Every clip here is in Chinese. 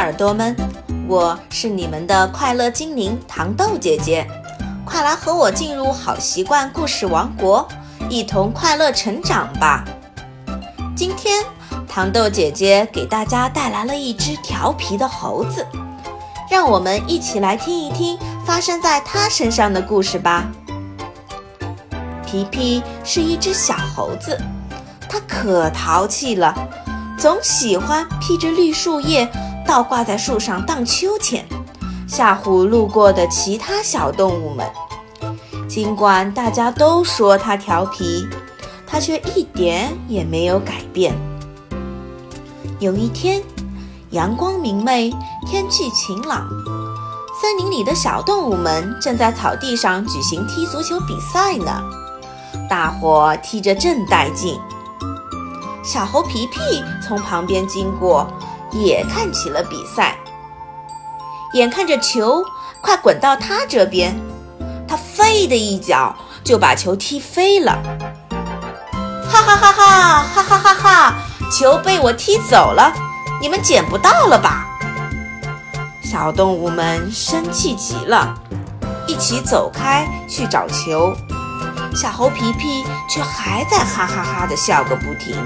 耳朵们，我是你们的快乐精灵糖豆姐姐，快来和我进入好习惯故事王国，一同快乐成长吧。今天，糖豆姐姐给大家带来了一只调皮的猴子，让我们一起来听一听发生在它身上的故事吧。皮皮是一只小猴子，它可淘气了，总喜欢披着绿树叶。倒挂在树上荡秋千，吓唬路过的其他小动物们。尽管大家都说它调皮，它却一点也没有改变。有一天，阳光明媚，天气晴朗，森林里的小动物们正在草地上举行踢足球比赛呢。大伙踢着正带劲。小猴皮皮从旁边经过。也看起了比赛，眼看着球快滚到他这边，他飞的一脚就把球踢飞了。哈哈哈哈哈哈哈哈！球被我踢走了，你们捡不到了吧？小动物们生气极了，一起走开去找球。小猴皮皮却还在哈哈哈的笑个不停。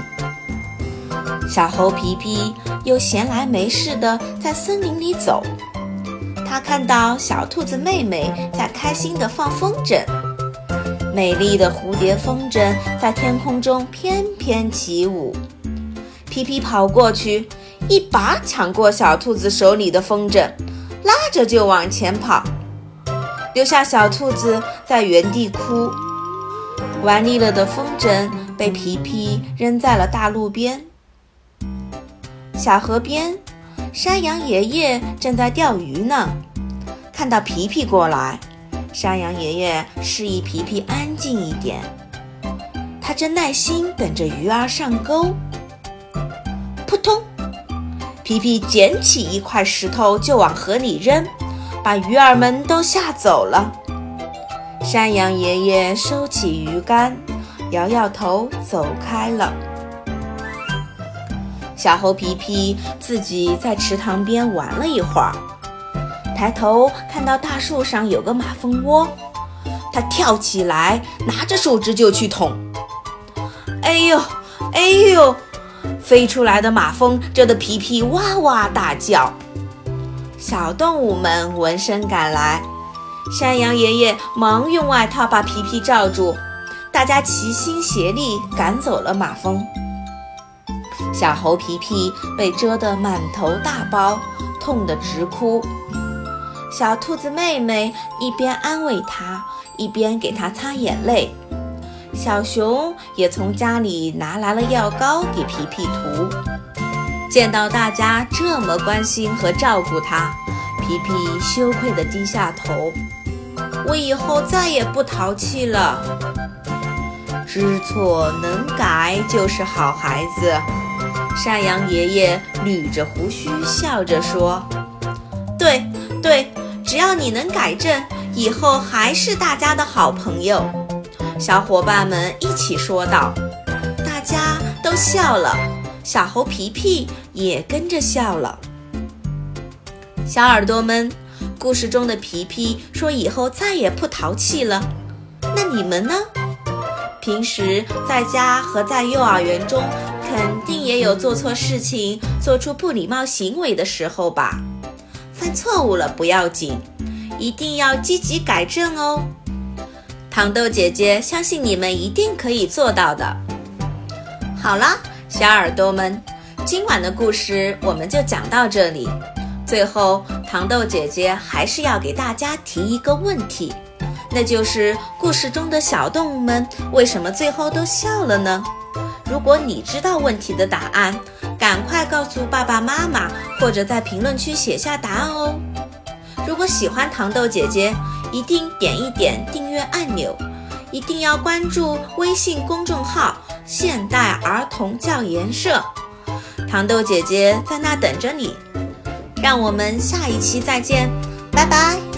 小猴皮皮又闲来没事的在森林里走，他看到小兔子妹妹在开心的放风筝，美丽的蝴蝶风筝在天空中翩翩起舞。皮皮跑过去，一把抢过小兔子手里的风筝，拉着就往前跑，留下小兔子在原地哭。玩腻了的风筝被皮皮扔在了大路边。小河边，山羊爷爷正在钓鱼呢。看到皮皮过来，山羊爷爷示意皮皮安静一点。他正耐心等着鱼儿上钩。扑通！皮皮捡起一块石头就往河里扔，把鱼儿们都吓走了。山羊爷爷收起鱼竿，摇摇头走开了。小猴皮皮自己在池塘边玩了一会儿，抬头看到大树上有个马蜂窝，他跳起来，拿着树枝就去捅。哎呦，哎呦！飞出来的马蜂蛰得皮皮哇哇大叫。小动物们闻声赶来，山羊爷爷忙用外套把皮皮罩住，大家齐心协力赶走了马蜂。小猴皮皮被蛰得满头大包，痛得直哭。小兔子妹妹一边安慰它，一边给它擦眼泪。小熊也从家里拿来了药膏给皮皮涂。见到大家这么关心和照顾它，皮皮羞愧地低下头。我以后再也不淘气了。知错能改就是好孩子。山羊爷爷捋着胡须，笑着说：“对对，只要你能改正，以后还是大家的好朋友。”小伙伴们一起说道。大家都笑了，小猴皮皮也跟着笑了。小耳朵们，故事中的皮皮说以后再也不淘气了。那你们呢？平时在家和在幼儿园中。肯定也有做错事情、做出不礼貌行为的时候吧？犯错误了不要紧，一定要积极改正哦。糖豆姐姐相信你们一定可以做到的。好啦，小耳朵们，今晚的故事我们就讲到这里。最后，糖豆姐姐还是要给大家提一个问题，那就是故事中的小动物们为什么最后都笑了呢？如果你知道问题的答案，赶快告诉爸爸妈妈，或者在评论区写下答案哦。如果喜欢糖豆姐姐，一定点一点订阅按钮，一定要关注微信公众号“现代儿童教研社”，糖豆姐姐在那等着你。让我们下一期再见，拜拜。